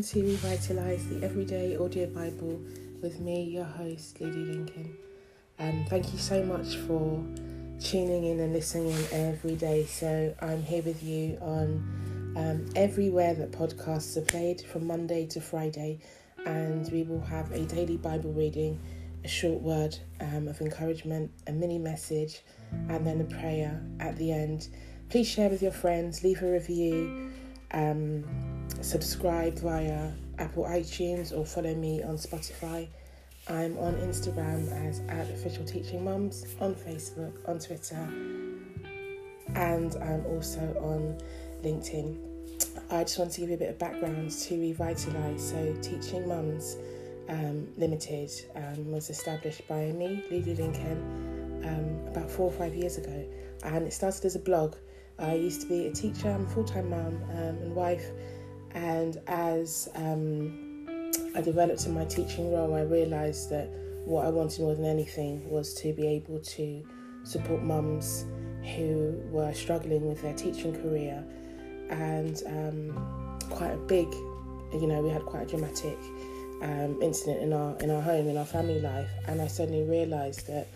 welcome to Revitalize the Everyday Audio Bible with me, your host, Lily Lincoln. Um, thank you so much for tuning in and listening in every day. So, I'm here with you on um, everywhere that podcasts are played from Monday to Friday, and we will have a daily Bible reading, a short word um, of encouragement, a mini message, and then a prayer at the end. Please share with your friends, leave a review. Um, subscribe via Apple iTunes or follow me on Spotify. I'm on Instagram as at official teaching mums, on Facebook, on Twitter, and I'm also on LinkedIn. I just want to give you a bit of background to Revitalise. So, Teaching Mums um, Limited um, was established by me, Lily Lincoln, um, about four or five years ago, and it started as a blog. I used to be a teacher, I'm a full time mum um, and wife and as um, I developed in my teaching role, I realised that what I wanted more than anything was to be able to support mums who were struggling with their teaching career. And um, quite a big, you know, we had quite a dramatic um, incident in our in our home, in our family life, and I suddenly realised that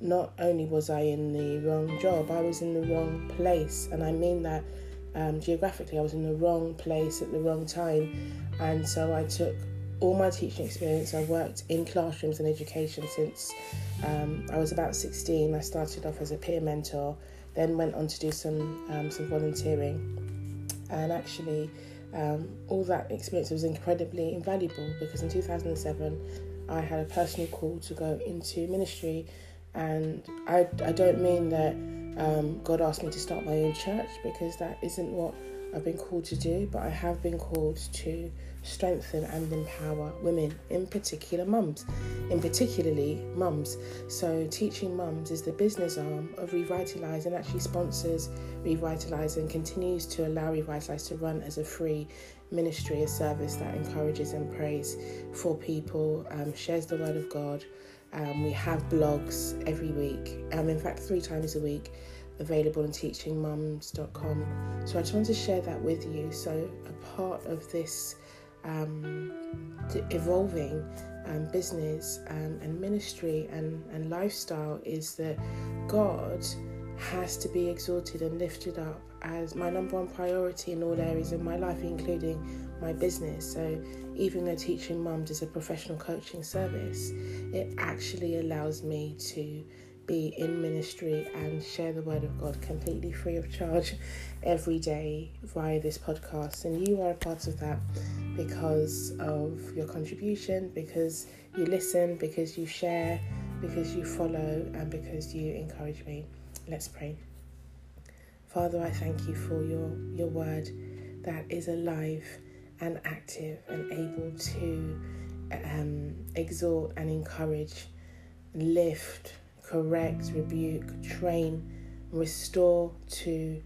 not only was I in the wrong job, I was in the wrong place, and I mean that um, geographically, I was in the wrong place at the wrong time, and so I took all my teaching experience. I've worked in classrooms and education since um, I was about 16. I started off as a peer mentor, then went on to do some um, some volunteering, and actually. Um, all that experience was incredibly invaluable because in 2007 I had a personal call to go into ministry, and I, I don't mean that um, God asked me to start my own church because that isn't what I've been called to do, but I have been called to strengthen and empower women, in particular mums, in particularly mums. So teaching mums is the business arm of Revitalise and actually sponsors Revitalise and continues to allow Revitalise to run as a free ministry, a service that encourages and prays for people, um, shares the word of God, um, we have blogs every week, um, in fact, three times a week, available on teachingmums.com. So I just want to share that with you. So, a part of this um, evolving um, business um, and ministry and, and lifestyle is that God has to be exalted and lifted up as my number one priority in all areas of my life, including my business. So, even though teaching mums is a professional coaching service, it actually allows me to be in ministry and share the word of God completely free of charge every day via this podcast. And you are a part of that because of your contribution, because you listen, because you share, because you follow, and because you encourage me. Let's pray. Father, I thank you for your, your word that is alive and active and able to um, exhort and encourage, lift, correct, rebuke, train, restore to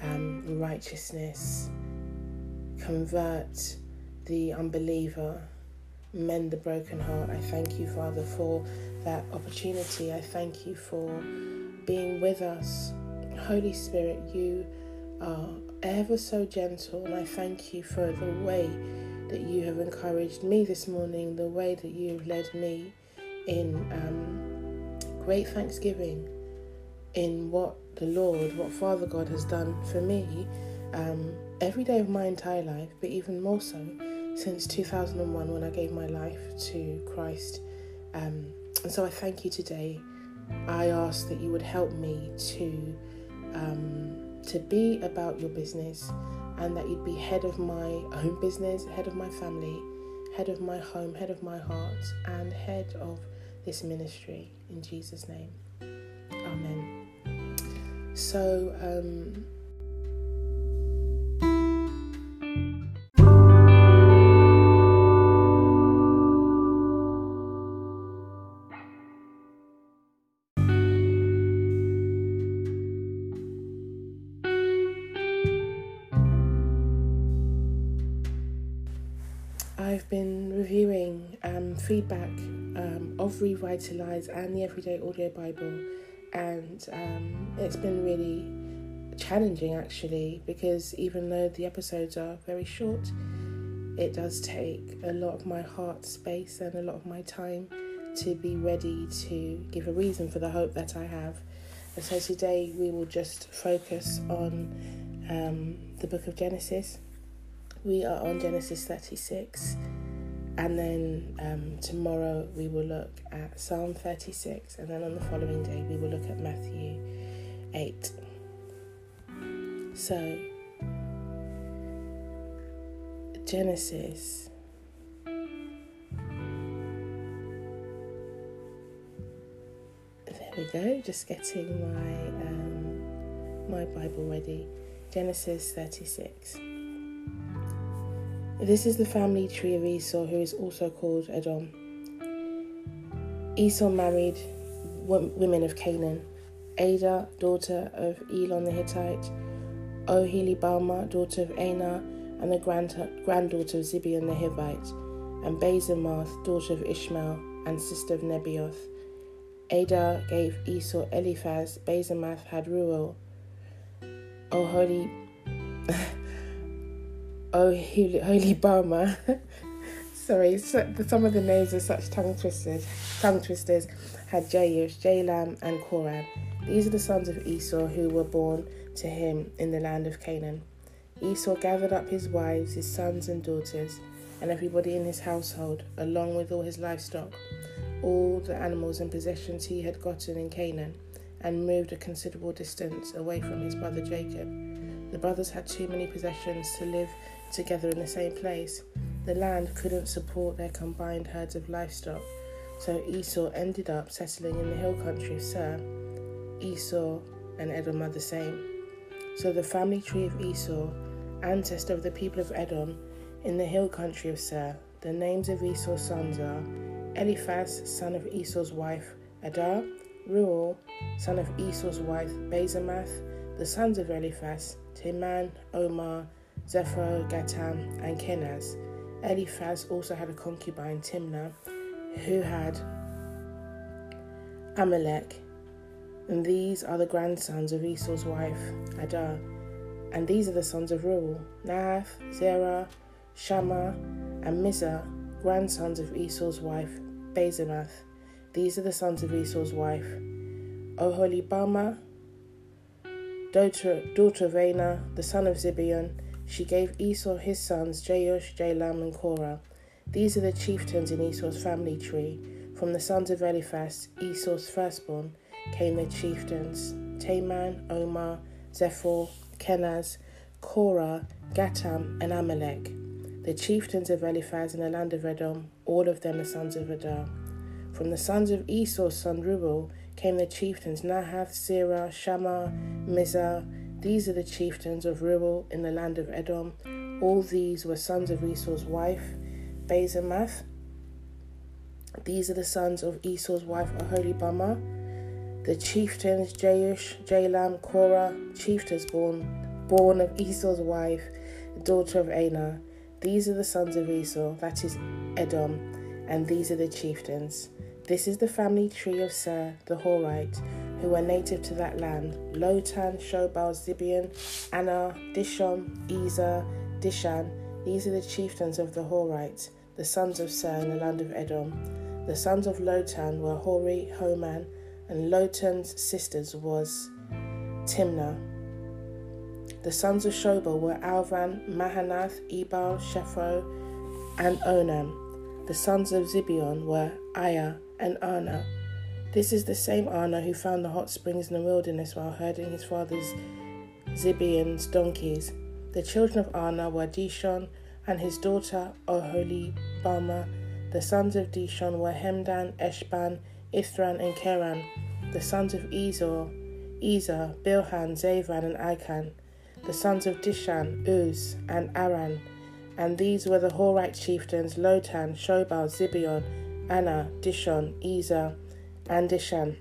um, righteousness, convert the unbeliever, mend the broken heart. I thank you, Father, for that opportunity. I thank you for being with us. Holy Spirit, you are ever so gentle, and I thank you for the way that you have encouraged me this morning, the way that you have led me in um, great thanksgiving in what the Lord, what Father God has done for me um, every day of my entire life, but even more so since 2001 when I gave my life to Christ. Um, and so I thank you today. I ask that you would help me to um, to be about your business and that you'd be head of my own business, head of my family, head of my home, head of my heart, and head of this ministry. In Jesus' name. Amen. So, um, of Revitalise and the Everyday Audio Bible, and um, it's been really challenging actually because even though the episodes are very short, it does take a lot of my heart space and a lot of my time to be ready to give a reason for the hope that I have. And so today we will just focus on um, the book of Genesis. We are on Genesis 36, and then um, tomorrow we will look at Psalm 36, and then on the following day we will look at Matthew 8. So, Genesis. There we go, just getting my um, my Bible ready. Genesis 36. This is the family tree of Esau, who is also called Edom. Esau married women of Canaan. Adah, daughter of Elon the Hittite, Oholibamah, daughter of Anah, and the grand- granddaughter of Zibeon the Hivite, and Basemath, daughter of Ishmael, and sister of Nebaioth. Adah gave Esau Eliphaz, Basemath had Reuel, O oh, Oh, holy, O holy Bama. Sorry, some of the names are such tongue twisters. Tongue twisters had Jeush, Jalam, and Korah. These are the sons of Esau who were born to him in the land of Canaan. Esau gathered up his wives, his sons and daughters, and everybody in his household, along with all his livestock, all the animals and possessions he had gotten in Canaan and moved a considerable distance away from his brother Jacob. The brothers had too many possessions to live together in the same place. The land couldn't support their combined herds of livestock, so Esau ended up settling in the hill country of Seir. Esau and Edom are the same. So the family tree of Esau, ancestor of the people of Edom, in the hill country of Seir, the names of Esau's sons are Eliphaz, son of Esau's wife, Adah, Reuel, son of Esau's wife, Basemath, the sons of Eliphaz, Teman, Omar, Zepho, Gatam, and Kenaz. Eliphaz also had a concubine, Timnah, who had Amalek. And these are the grandsons of Esau's wife, Adah. And these are the sons of Reuel, Nahath, Zerah, Shammah, and Mizah, grandsons of Esau's wife, Basemath. These are the sons of Esau's wife Oholibamah, daughter, daughter of Anah, the son of Zibeon. She gave Esau his sons Jeush, Jalam, and Korah. These are the chieftains in Esau's family tree. From the sons of Eliphaz, Esau's firstborn, came the chieftains Teman, Omar, Zepho, Kenaz, Korah, Gatam, and Amalek. The chieftains of Eliphaz in the land of Edom, all of them the sons of Adah. From the sons of Esau's son Reuel came the chieftains Nahath, Zerah, Shammah, Mizah. These are the chieftains of Reuel in the land of Edom. All these were sons of Esau's wife, Basemath. These are the sons of Esau's wife, Oholibamah. The chieftains Jeush, Jalam, Korah, chieftains born, born of Esau's wife, daughter of Anah. These are the sons of Esau, that is Edom, and these are the chieftains. This is the family tree of Seir the Horite, who were native to that land Lotan, Shobal, Zibeon, Anah, Dishon, Ezer, Dishan. These are the chieftains of the Horites, the sons of Seir in the land of Edom. The sons of Lotan were Hori, Homam, and Lotan's sisters was Timnah. The sons of Shobal were Alvan, Mahanath, Ebal, Shepho, and Onam. The sons of Zibeon were Aiah, and Anah. This is the same Anah who found the hot springs in the wilderness while herding his father's Zibeon's donkeys. The children of Anah were Dishon and his daughter Oholibamah. The sons of Dishon were Hemdan, Eshban, Ithran, and Keran. The sons of Ezor, Ezer, Bilhan, Zavan, and Achan. The sons of Dishan, Uz, and Aran. And these were the Horite chieftains Lotan, Shobal, Zibeon, Anah, Dishon, Ezer, and Dishan,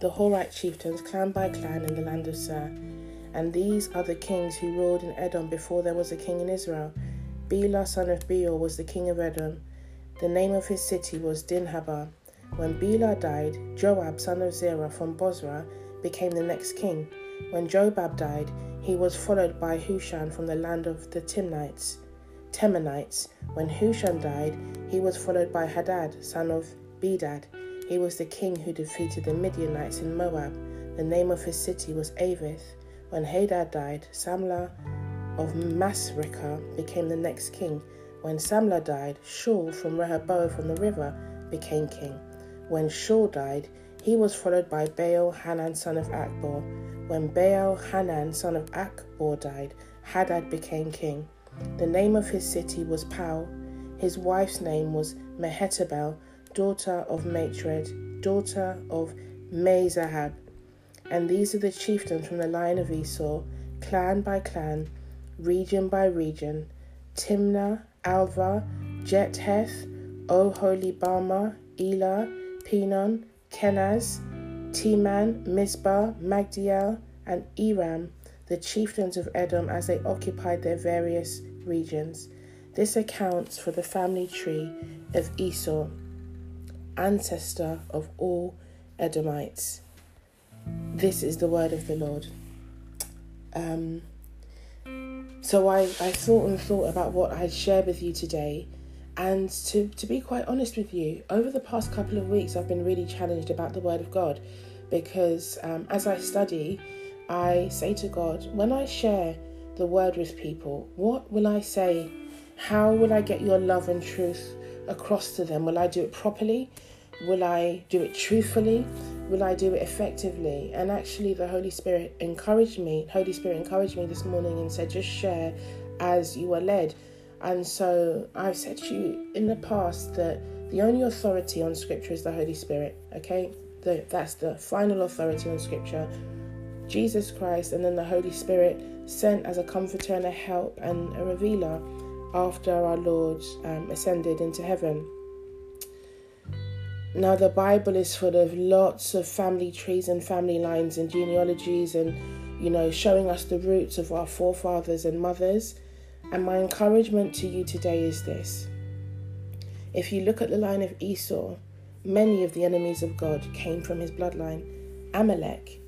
the Horite chieftains, clan by clan in the land of Seir. And these are the kings who ruled in Edom before there was a king in Israel. Bela, son of Beor, was the king of Edom. The name of his city was Dinhabah. When Bela died, Joab, son of Zerah from Bozrah, became the next king. When Jobab died, he was followed by Hushan from the land of the Timnites. Temanites. When Hushan died, he was followed by Hadad, son of Bedad. He was the king who defeated the Midianites in Moab. The name of his city was Avith. When Hadad died, Samlah of Masrekah became the next king. When Samlah died, Shaul from Rehoboth on the river became king. When Shaul died, he was followed by Baal Hanan son of Akbor. When Baal Hanan son of Akbor died, Hadad became king. The name of his city was Pau. His wife's name was Mehetabel, daughter of Matred, daughter of Mezahab. And these are the chieftains from the line of Esau, clan by clan, region by region Timnah, Alva, Jetheth, Oholibamah, Elah, Pinon, Kenaz, Teman, Mizpah, Magdiel, and Iram, the chieftains of Edom, as they occupied their various regions. This accounts for the family tree of Esau, ancestor of all Edomites. This is the word of the Lord. Um, so I, I thought and thought about what I'd share with you today. And to, to be quite honest with you, over the past couple of weeks, I've been really challenged about the Word of God because um, as I study, I say to God, when I share the Word with people, what will I say? How will I get your love and truth across to them? Will I do it properly? Will I do it truthfully? Will I do it effectively? And actually, the Holy Spirit encouraged me. Holy Spirit encouraged me this morning and said, just share as you are led. And so I've said to you in the past that the only authority on Scripture is the Holy Spirit. Okay, the, that's the final authority on Scripture. Jesus Christ, and then the Holy Spirit sent as a comforter and a help and a revealer after our Lord um, ascended into heaven. Now, the Bible is full of lots of family trees and family lines and genealogies, and you know, showing us the roots of our forefathers and mothers. And my encouragement to you today is this if you look at the line of Esau, many of the enemies of God came from his bloodline. Amalek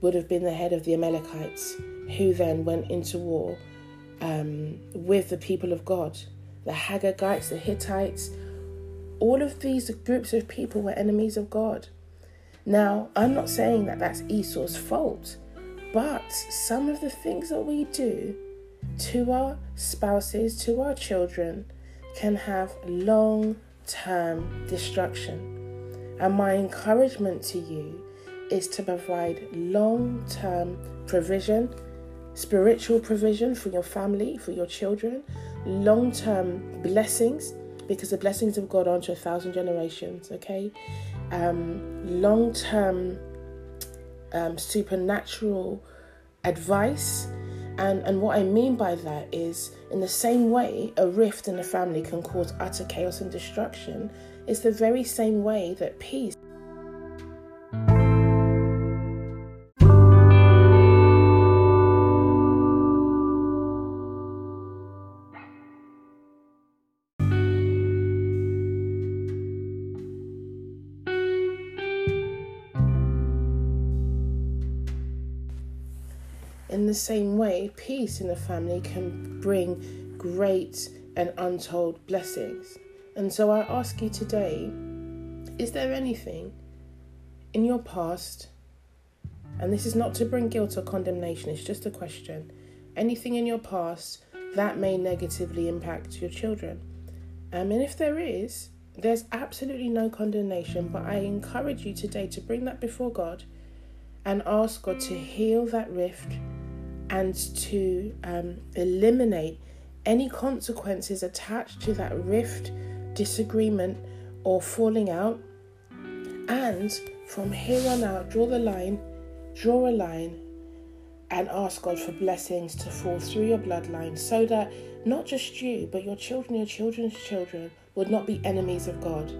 would have been the head of the Amalekites, who then went into war um, with the people of God. The Haggagites, the Hittites, all of these groups of people were enemies of God. Now, I'm not saying that that's Esau's fault, but some of the things that we do to our spouses, to our children, can have long term destruction. And my encouragement to you is to provide long term provision, spiritual provision for your family, for your children, long term blessings because the blessings of God are to a thousand generations, okay? Um, Long term um, supernatural advice. And, and what I mean by that is, in the same way a rift in a family can cause utter chaos and destruction, it's the very same way that peace the same way, peace in the family can bring great and untold blessings. And so I ask you today is there anything in your past, and this is not to bring guilt or condemnation, it's just a question, anything in your past that may negatively impact your children? Um, and if there is, there's absolutely no condemnation, but I encourage you today to bring that before God and ask God to heal that rift and to um, eliminate any consequences attached to that rift, disagreement, or falling out. And from here on out, draw the line, draw a line, and ask God for blessings to fall through your bloodline so that not just you, but your children, your children's children would not be enemies of God.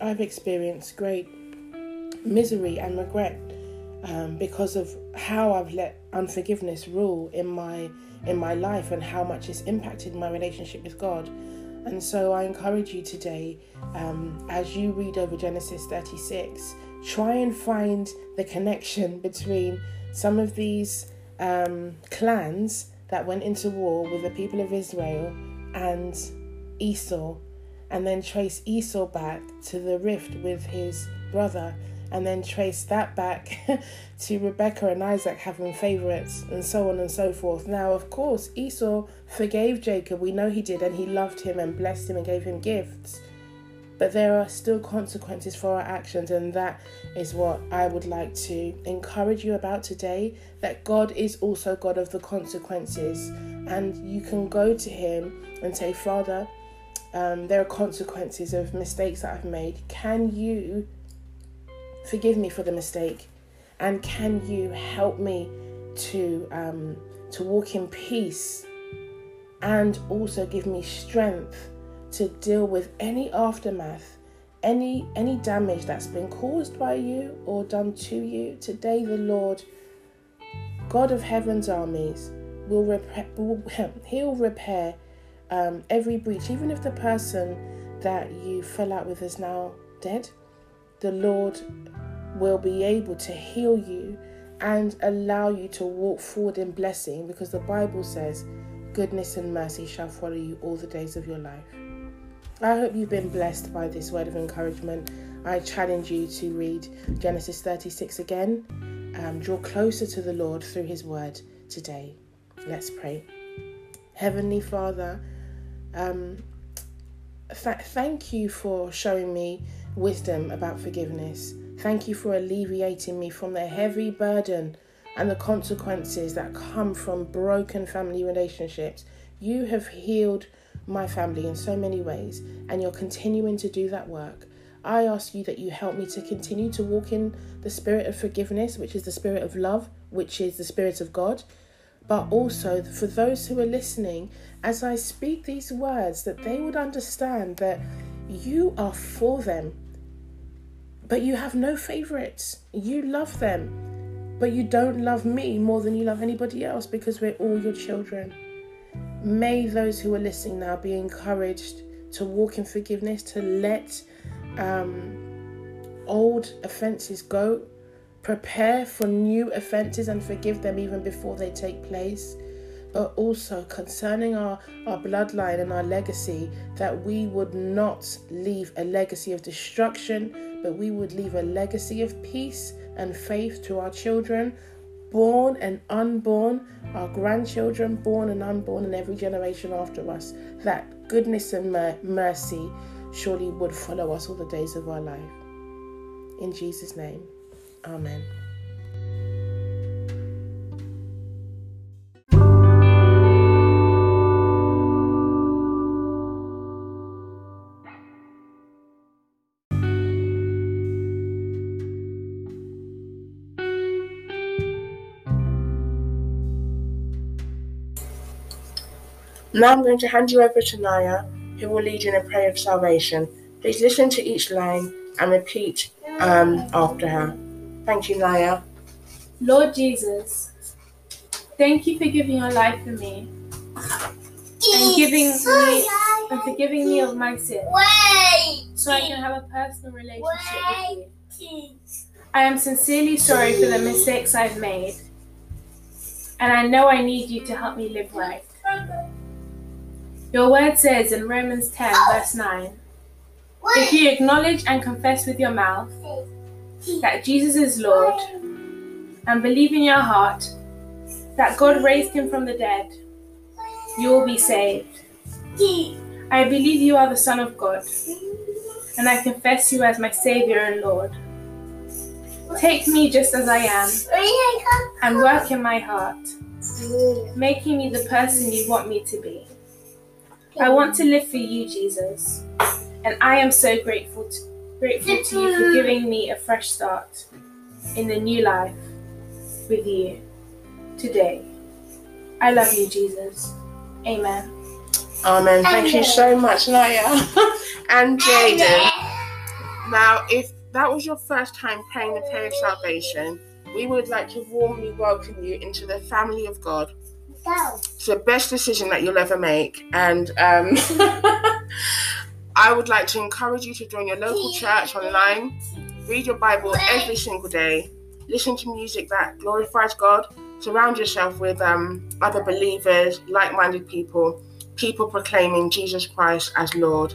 I've experienced great misery and regret um, because of how I've let unforgiveness rule in my in my life and how much it's impacted my relationship with God. And so I encourage you today, um, as you read over Genesis 36, try and find the connection between some of these um, clans that went into war with the people of Israel and Esau, and then trace Esau back to the rift with his brother, and then trace that back to Rebecca and Isaac having favorites, and so on and so forth. Now, of course, Esau forgave Jacob, we know he did, and he loved him and blessed him and gave him gifts. But there are still consequences for our actions, and that is what I would like to encourage you about today. That God is also God of the consequences, and you can go to Him and say, Father, um, there are consequences of mistakes that I've made. Can you forgive me for the mistake? And can you help me to um, to walk in peace and also give me strength to deal with any aftermath, any any damage that's been caused by you or done to you. Today, the Lord, God of heaven's armies, will repair. Will, he'll repair um, every breach, even if the person that you fell out with is now dead. The Lord will be able to heal you and allow you to walk forward in blessing because the Bible says, Goodness and mercy shall follow you all the days of your life. I hope you've been blessed by this word of encouragement. I challenge you to read Genesis 36 again. Um, draw closer to the Lord through His word today. Let's pray. Heavenly Father, um, th- thank you for showing me wisdom about forgiveness. Thank you for alleviating me from the heavy burden and the consequences that come from broken family relationships. You have healed my family in so many ways, and you're continuing to do that work. I ask you that you help me to continue to walk in the spirit of forgiveness, which is the spirit of love, which is the spirit of God. But also for those who are listening, as I speak these words, that they would understand that you are for them, but you have no favorites. You love them, but you don't love me more than you love anybody else because we're all your children. May those who are listening now be encouraged to walk in forgiveness, to let um, old offenses go, prepare for new offenses and forgive them even before they take place. But also concerning our, our bloodline and our legacy, that we would not leave a legacy of destruction, but we would leave a legacy of peace and faith to our children, born and unborn, our grandchildren, born and unborn, and every generation after us, that goodness and mer- mercy surely would follow us all the days of our life. In Jesus' name, Amen. Now I'm going to hand you over to Naya, who will lead you in a prayer of salvation. Please listen to each line and repeat um, after her. Thank you, Naya. Lord Jesus, thank you for giving your life for me and giving me and forgiving me of my sin, so I can have a personal relationship with you. I am sincerely sorry for the mistakes I've made, and I know I need you to help me live right. Your word says in Romans 10, verse 9 If you acknowledge and confess with your mouth that Jesus is Lord and believe in your heart that God raised him from the dead, you will be saved. I believe you are the Son of God, and I confess you as my Savior and Lord. Take me just as I am and work in my heart, making me the person you want me to be. I want to live for you, Jesus, and I am so grateful to, grateful to you for giving me a fresh start in the new life with you today. I love you, Jesus. Amen. Amen. Thank you so much, Naya and Jaden. Now, if that was your first time praying the prayer of salvation, we would like to warmly welcome you into the family of God. It's the best decision that you'll ever make, and um, I would like to encourage you to join your local church online read your Bible every single day, listen to music that glorifies God, surround yourself with um, other believers, like minded people, people proclaiming Jesus Christ as Lord.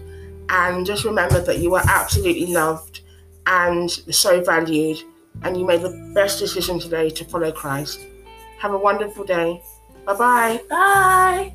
And just remember that you are absolutely loved and so valued, and you made the best decision today to follow Christ. Have a wonderful day. Bye-bye. Bye.